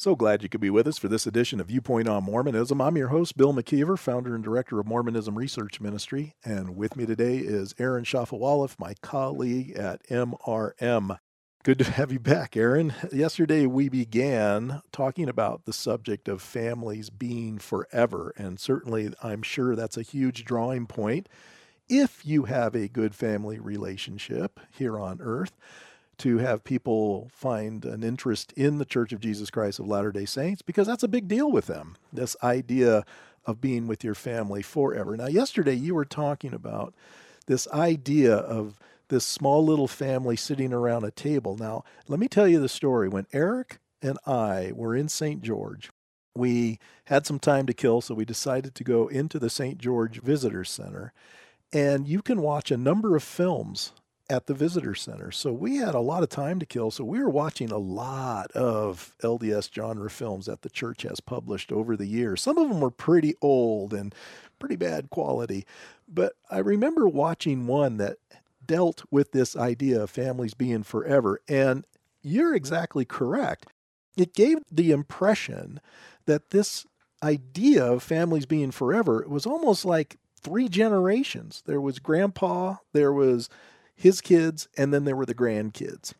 So glad you could be with us for this edition of Viewpoint on Mormonism. I'm your host, Bill McKeever, founder and director of Mormonism Research Ministry. And with me today is Aaron Shafovaloff, my colleague at MRM. Good to have you back, Aaron. Yesterday we began talking about the subject of families being forever. And certainly, I'm sure that's a huge drawing point if you have a good family relationship here on earth to have people find an interest in the Church of Jesus Christ of Latter day Saints because that's a big deal with them. This idea of being with your family forever. Now, yesterday you were talking about this idea of this small little family sitting around a table. Now, let me tell you the story. When Eric and I were in St. George, we had some time to kill, so we decided to go into the St. George Visitor Center. And you can watch a number of films at the visitor center. So we had a lot of time to kill. So we were watching a lot of LDS genre films that the church has published over the years. Some of them were pretty old and pretty bad quality. But I remember watching one that dealt with this idea of families being forever. And you're exactly correct. It gave the impression that this idea of families being forever was almost like three generations. There was grandpa, there was his kids, and then there were the grandkids.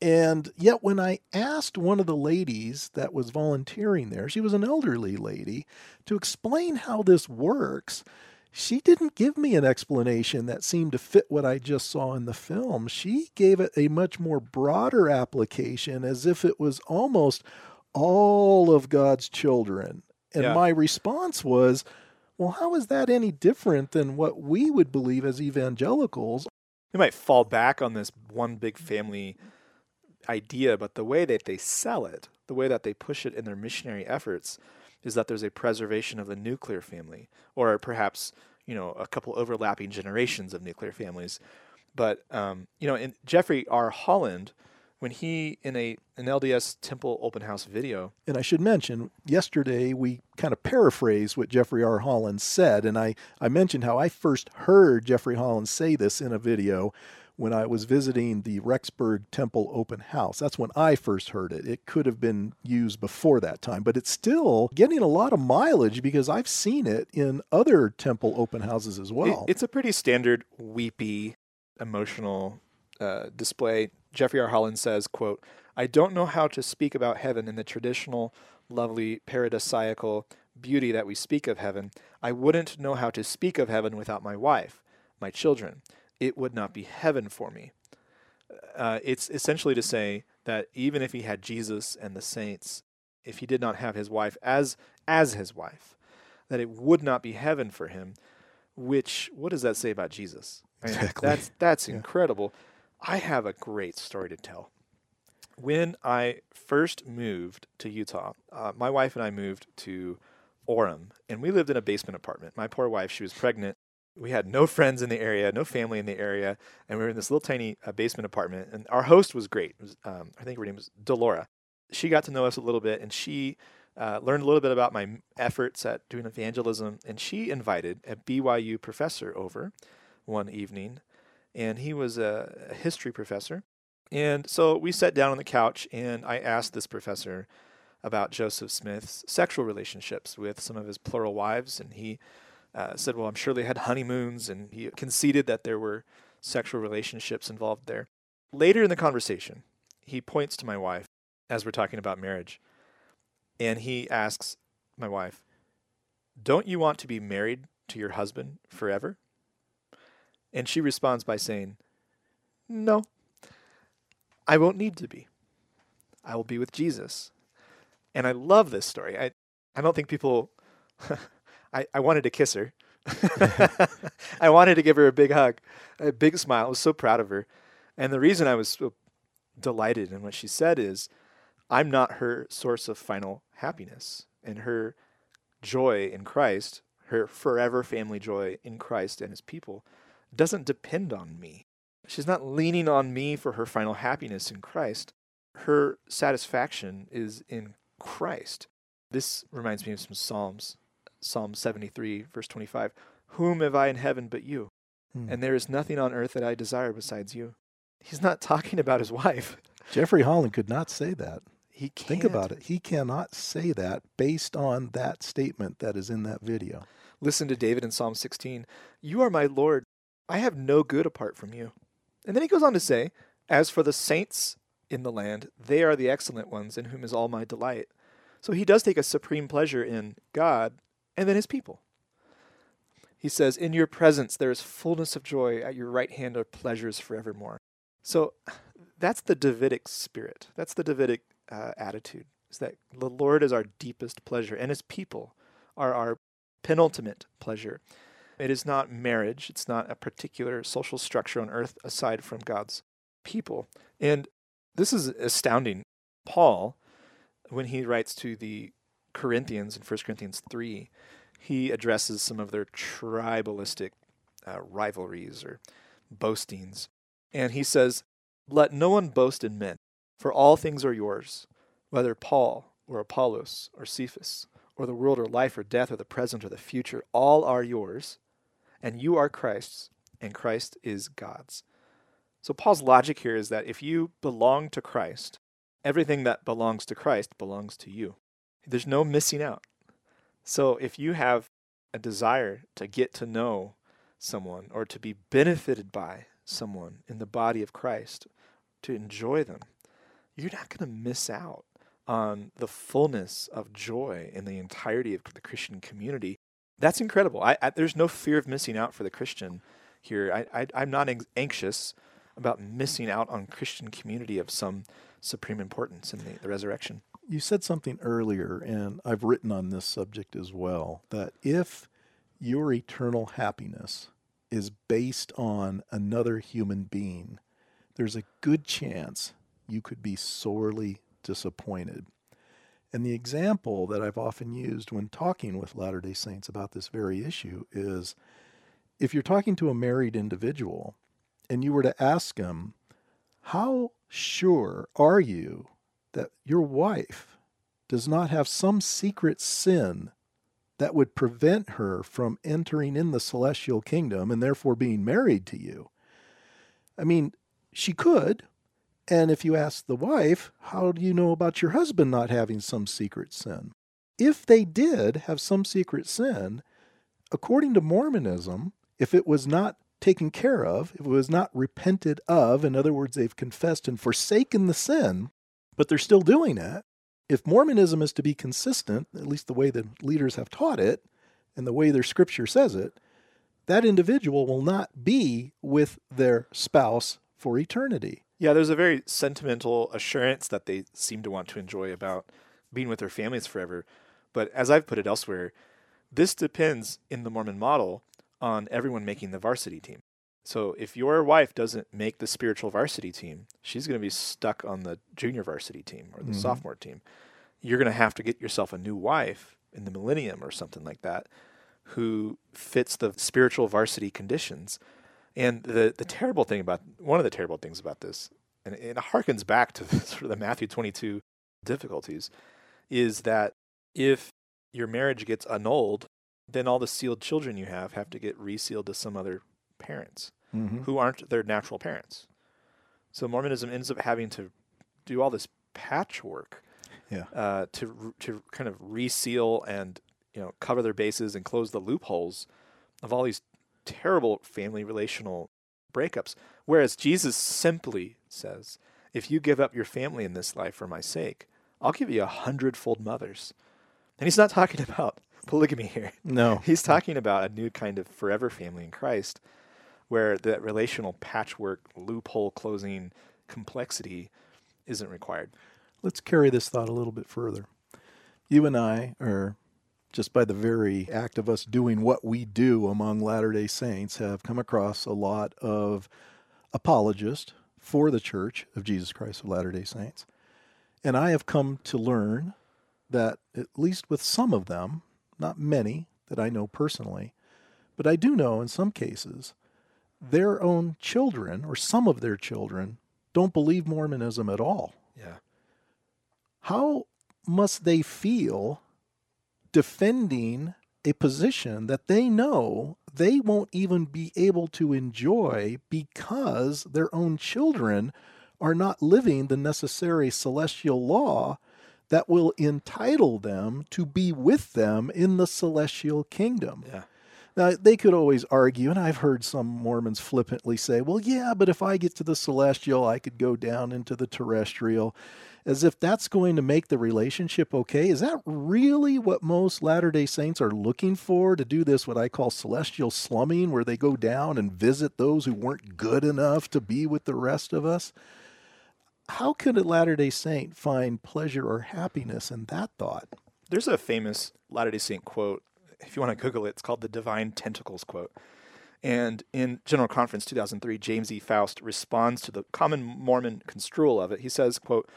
And yet, when I asked one of the ladies that was volunteering there, she was an elderly lady, to explain how this works, she didn't give me an explanation that seemed to fit what I just saw in the film. She gave it a much more broader application as if it was almost all of God's children. And yeah. my response was, well, how is that any different than what we would believe as evangelicals? They might fall back on this one big family idea, but the way that they sell it, the way that they push it in their missionary efforts, is that there's a preservation of the nuclear family, or perhaps you know a couple overlapping generations of nuclear families. But um, you know, in Jeffrey R. Holland when he in a an LDS Temple open house video. And I should mention, yesterday we kind of paraphrased what Jeffrey R. Holland said, and I I mentioned how I first heard Jeffrey Holland say this in a video when I was visiting the Rexburg Temple open house. That's when I first heard it. It could have been used before that time, but it's still getting a lot of mileage because I've seen it in other temple open houses as well. It, it's a pretty standard weepy emotional uh, display Jeffrey R. Holland says, quote, I don't know how to speak about heaven in the traditional, lovely, paradisiacal beauty that we speak of heaven. I wouldn't know how to speak of heaven without my wife, my children. It would not be heaven for me. Uh, it's essentially to say that even if he had Jesus and the saints, if he did not have his wife as as his wife, that it would not be heaven for him. Which what does that say about Jesus? Exactly. That's that's yeah. incredible. I have a great story to tell. When I first moved to Utah, uh, my wife and I moved to Orem, and we lived in a basement apartment. My poor wife, she was pregnant. We had no friends in the area, no family in the area, and we were in this little tiny uh, basement apartment. And our host was great. Was, um, I think her name was Delora. She got to know us a little bit, and she uh, learned a little bit about my efforts at doing evangelism. And she invited a BYU professor over one evening and he was a, history professor. And so we sat down on the couch, and I asked this professor about Joseph Smith's sexual relationships with some of his plural wives, and he uh, said, "Well, I'm sure they had honeymoons," and he conceded that there were sexual relationships involved there. Later in the conversation, he points to my wife as we're talking about marriage, and he asks my wife, "Don't you want to be married to your husband forever?" And she responds by saying, No, I won't need to be. I will be with Jesus. And I love this story. I, I don't think people, I, I wanted to kiss her. I wanted to give her a big hug, a big smile. I was so proud of her. And the reason I was so delighted in what she said is, I'm not her source of final happiness. and her joy in Christ, her forever family joy in Christ and his people, doesn't depend on me. She's not leaning on me for her final happiness in Christ. Her satisfaction is in Christ. This reminds me of some Psalms. Psalm 73, verse 25. Whom have I in heaven but you? Hmm. And there is nothing on earth that I desire besides you. He's not talking about his wife. Jeffrey Holland could not say that. He can't. Think about it. He cannot say that based on that statement that is in that video. Listen to David in Psalm 16. You are my Lord. I have no good apart from you. And then he goes on to say, As for the saints in the land, they are the excellent ones in whom is all my delight. So he does take a supreme pleasure in God and then his people. He says, In your presence there is fullness of joy, at your right hand are pleasures forevermore. So that's the Davidic spirit. That's the Davidic uh, attitude, is that the Lord is our deepest pleasure, and his people are our penultimate pleasure. It is not marriage, it's not a particular social structure on earth aside from God's people. And this is astounding. Paul, when he writes to the Corinthians in 1 Corinthians 3, he addresses some of their tribalistic uh, rivalries or boastings. And he says, Let no one boast in men, for all things are yours, whether Paul or Apollos or Cephas or the world or life or death or the present or the future, all are yours, and you are Christ's, and Christ is God's. So Paul's logic here is that if you belong to Christ, everything that belongs to Christ belongs to you. There's no missing out. So if you have a desire to get to know someone or to be benefited by someone in the body of Christ, to enjoy them, you're not going to miss out on the fullness of joy in the entirety of the Christian community. That's incredible. I, I, there's no fear of missing out for the Christian here. I, am not anxious about missing out on Christian community of some supreme importance in the, the resurrection. You said something earlier, and I've written on this subject as well, that if your eternal happiness is based on another human being, there's a good chance you could be sorely disappointed. And the example that I've often used when talking with Latter day Saints about this very issue is if you're talking to a married individual and you were to ask them, How sure are you that your wife does not have some secret sin that would prevent her from entering in the celestial kingdom and therefore being married to you? I mean, she could, and if you ask the wife, how do you know about your husband not having some secret sin? If they did have some secret sin, according to Mormonism, if it was not taken care of, if it was not repented of, in other words, they've confessed and forsaken the sin, but they're still doing it, if Mormonism is to be consistent, at least the way the leaders have taught it and the way their scripture says it, that individual will not be with their spouse for eternity. Yeah, there's a very sentimental assurance that they seem to want to enjoy about being with their families forever. But as I've put it elsewhere, this depends in the Mormon model on everyone making the varsity team. So if your wife doesn't make the spiritual varsity team, she's going to be stuck on the junior varsity team or the mm-hmm. sophomore team. You're going to have to get yourself a new wife in the millennium or something like that who fits the spiritual varsity conditions. And the, the terrible thing about one of the terrible things about this, and it harkens back to the, sort of the Matthew 22 difficulties, is that if your marriage gets annulled, then all the sealed children you have have to get resealed to some other parents mm-hmm. who aren't their natural parents. So Mormonism ends up having to do all this patchwork yeah. uh, to to kind of reseal and you know cover their bases and close the loopholes of all these terrible family relational breakups. Whereas Jesus simply says, if you give up your family in this life for my sake, I'll give you a hundredfold mothers. And he's not talking about polygamy here. No. He's talking about a new kind of forever family in Christ where that relational patchwork, loophole closing complexity isn't required. Let's carry this thought a little bit further. You and I are just by the very act of us doing what we do among Latter day Saints, have come across a lot of apologists for the Church of Jesus Christ of Latter day Saints. And I have come to learn that, at least with some of them, not many that I know personally, but I do know in some cases, their own children or some of their children don't believe Mormonism at all. Yeah. How must they feel defending a position that they know they won't even be able to enjoy because their own children are not living the necessary celestial law that will entitle them to be with them in the celestial kingdom. Yeah. Now, they could always argue, and I've heard some Mormons flippantly say, well, yeah, but if I get to the celestial, I could go down into the terrestrial as if that's going to make the relationship okay. Is that really what most Latter day Saints are looking for to do this, what I call celestial slumming, where they go down and visit those who weren't good enough to be with the rest of us? How could a Latter day Saint find pleasure or happiness in that thought? There's a famous Latter day Saint quote. If you want to Google it, it's called the Divine Tentacles quote. And in General Conference 2003, James E. Faust responds to the common Mormon construal of it. He says, quote,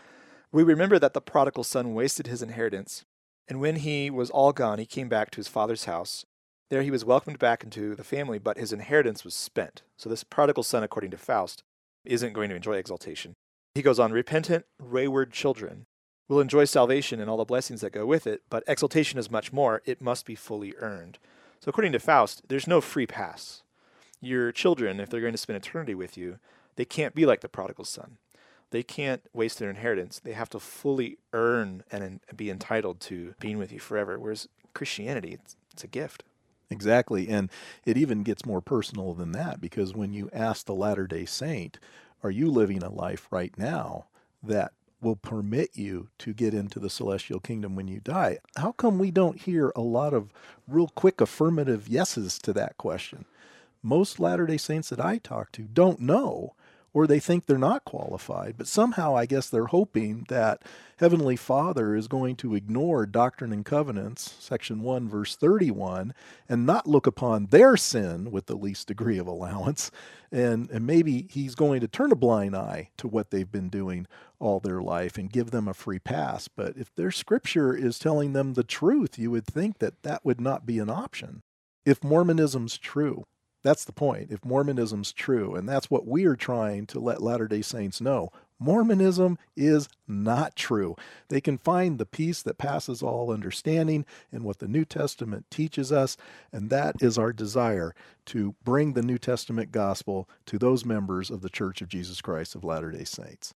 we remember that the prodigal son wasted his inheritance, and when he was all gone, he came back to his father's house. There he was welcomed back into the family, but his inheritance was spent. So this prodigal son, according to Faust, isn't going to enjoy exaltation. He goes on, repentant, wayward children will enjoy salvation and all the blessings that go with it, but exaltation is much more. It must be fully earned. So according to Faust, there's no free pass. Your children, if they're going to spend eternity with you, they can't be like the prodigal son they can't waste their inheritance. They have to fully earn and be entitled to being with you forever. Whereas Christianity, it's, it's a gift. Exactly. And it even gets more personal than that because when you ask the Latter day Saint, are you living a life right now that will permit you to get into the celestial kingdom when you die? How come we don't hear a lot of real quick affirmative yeses to that question? Most Latter day Saints that I talk to don't know or they think they're not qualified. But somehow, I guess they're hoping that Heavenly Father is going to ignore Doctrine and Covenants, section 1, verse 31, and not look upon their sin with the least degree of allowance. And, and maybe He's going to turn a blind eye to what they've been doing all their life and give them a free pass. But if their scripture is telling them the truth, you would think that that would not be an option. If Mormonism's true, that's the point. If Mormonism's true, and that's what we are trying to let Latter day Saints know, Mormonism is not true. They can find the peace that passes all understanding in what the New Testament teaches us, and that is our desire to bring the New Testament gospel to those members of the Church of Jesus Christ of Latter day Saints.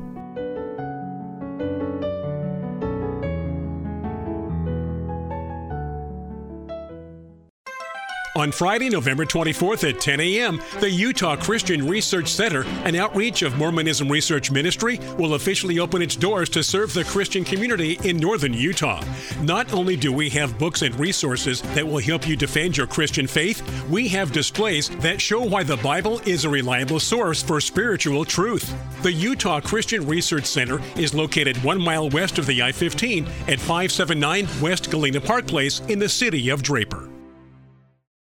On Friday, November 24th at 10 a.m., the Utah Christian Research Center, an outreach of Mormonism Research Ministry, will officially open its doors to serve the Christian community in northern Utah. Not only do we have books and resources that will help you defend your Christian faith, we have displays that show why the Bible is a reliable source for spiritual truth. The Utah Christian Research Center is located one mile west of the I 15 at 579 West Galena Park Place in the city of Draper.